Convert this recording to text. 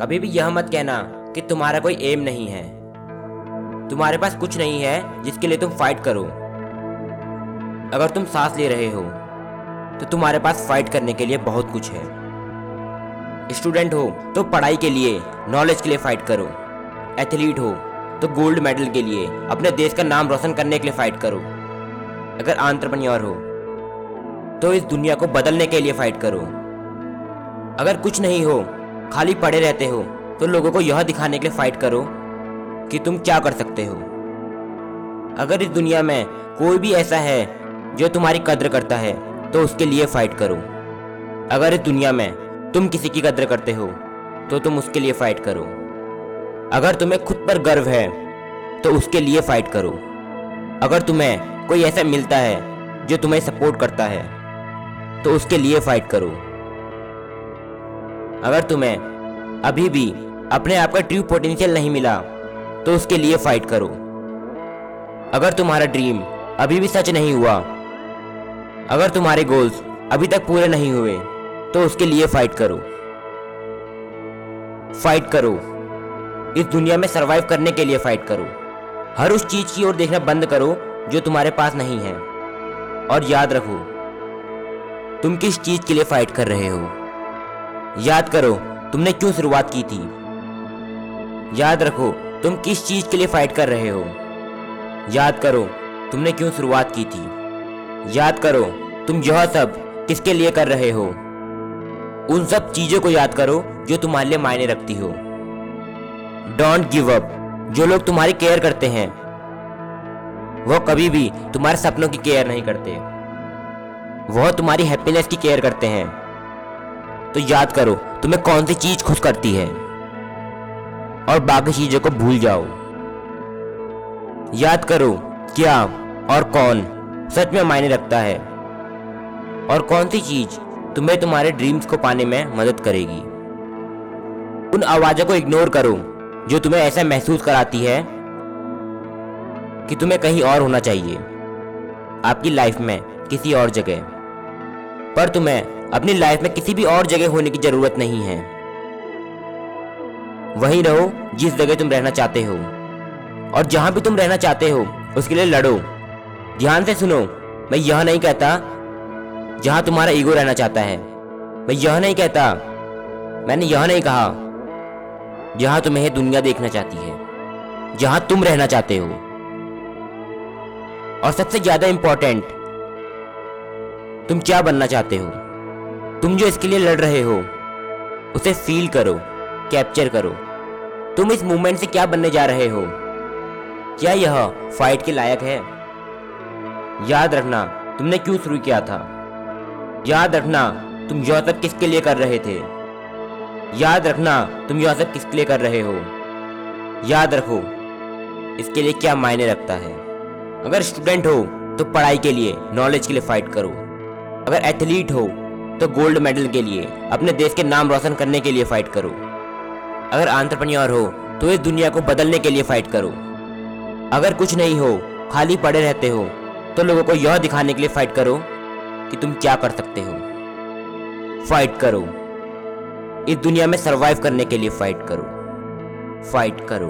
कभी भी यह मत कहना कि तुम्हारा कोई एम नहीं है। तुम्हारे पास कुछ नहीं है जिसके लिए तुम फाइट करो। अगर तुम सांस ले रहे हो तो तुम्हारे पास फाइट करने के लिए बहुत कुछ है। स्टूडेंट हो तो पढ़ाई के लिए नॉलेज के लिए फाइट करो। एथलीट हो तो गोल्ड मेडल के लिए, अपने देश का नाम रोशन करने के लिए फाइट करो। अगर आंट्रप्रन्योर हो तो इस दुनिया को बदलने के लिए फाइट करो। अगर कुछ नहीं हो खाली पड़े रहते हो तो लोगों को यह दिखाने के लिए फाइट करो कि तुम क्या कर सकते हो। अगर इस दुनिया में कोई भी ऐसा है जो तुम्हारी कद्र करता है तो उसके लिए फाइट करो। अगर इस दुनिया में तुम किसी की कद्र करते हो तो तुम उसके लिए फाइट करो। अगर तुम्हें खुद पर गर्व है तो उसके लिए फाइट करो। अगर तुम्हें कोई ऐसा मिलता है, जो तुम्हें सपोर्ट करता है तो उसके लिए फाइट करो। अगर तुम्हें अभी भी अपने आप का ट्रू पोटेंशियल नहीं मिला तो उसके लिए फाइट करो। अगर तुम्हारा ड्रीम अभी भी सच नहीं हुआ, अगर तुम्हारे गोल्स अभी तक पूरे नहीं हुए तो उसके लिए फाइट करो। फाइट करो। इस दुनिया में सरवाइव करने के लिए फाइट करो। हर उस चीज़ की ओर देखना बंद करो, जो तुम्हारे पास नहीं है। और याद रखो, तुम किस चीज़ के लिए फाइट कर रहे हो? याद करो, तुमने क्यों शुरुआत की थी? याद रखो, तुम किस चीज़ के लिए फाइट कर रहे हो? याद करो, तुमने क्यों शुरुआत की थी? याद करो, तुम यह सब किसके लिए कर रहे हो? उन सब चीज़ों को याद करो, जो तुम्हारे लिए मायने रखती हो। डोंट गिव अप जो लोग तुम्हारी केयर करते हैं वह कभी भी तुम्हारे सपनों की केयर नहीं करते। वह तुम्हारी हैप्पीनेस की केयर करते हैं। तो याद करो, तुम्हें कौन सी चीज़ खुश करती है। और बाकी चीज़ों को भूल जाओ। याद करो क्या और कौन सच में मायने रखता है। और कौन सी चीज़ तुम्हें तुम्हारे ड्रीम्स को पाने में मदद करेगी। उन आवाजों को इग्नोर करो, जो तुम्हें ऐसा महसूस कराती है कि तुम्हें कहीं और होना चाहिए। आपकी लाइफ में किसी और जगह। पर तुम्हें अपनी लाइफ में किसी भी और जगह होने की ज़रूरत नहीं है। वहीं रहो, जिस जगह तुम रहना चाहते हो। और जहाँ भी तुम रहना चाहते हो, उसके लिए लड़ो। ध्यान से सुनो, मैं यह नहीं कहता, जहाँ तुम्हारा ईगो रहना चाहता है। मैं यह नहीं कहता, मैंने यह नहीं कहा, जहाँ तुम्हें दुनिया देखना चाहती है, जहाँ तुम रहना चाहते हो। और सबसे ज़्यादा इंपॉर्टेंट तुम क्या बनना चाहते हो? तुम जो इसके लिए लड़ रहे हो, उसे फील करो कैप्चर करो। तुम इस मूवमेंट से क्या बनने जा रहे हो? क्या यह फाइट के लायक है? याद रखना, तुमने क्यों शुरू किया था? याद रखना, तुम यह सब किसके लिए कर रहे थे? याद रखना, तुम यह सब किसके लिए कर रहे हो? याद रखो, इसके लिए क्या मायने रखता है? अगर स्टूडेंट हो तो पढ़ाई के लिए नॉलेज के लिए फाइट करो। अगर एथलीट हो तो गोल्ड मेडल के लिए, अपने देश के नाम रोशन करने के लिए फाइट करो। अगर आंट्रप्रन्योर हो तो इस दुनिया को बदलने के लिए फाइट करो। अगर कुछ नहीं हो, खाली पड़े रहते हो तो लोगों को यह दिखाने के लिए फाइट करो कि तुम क्या कर सकते हो। फाइट करो। इस दुनिया में सरवाइव करने के लिए फाइट करो। फाइट करो।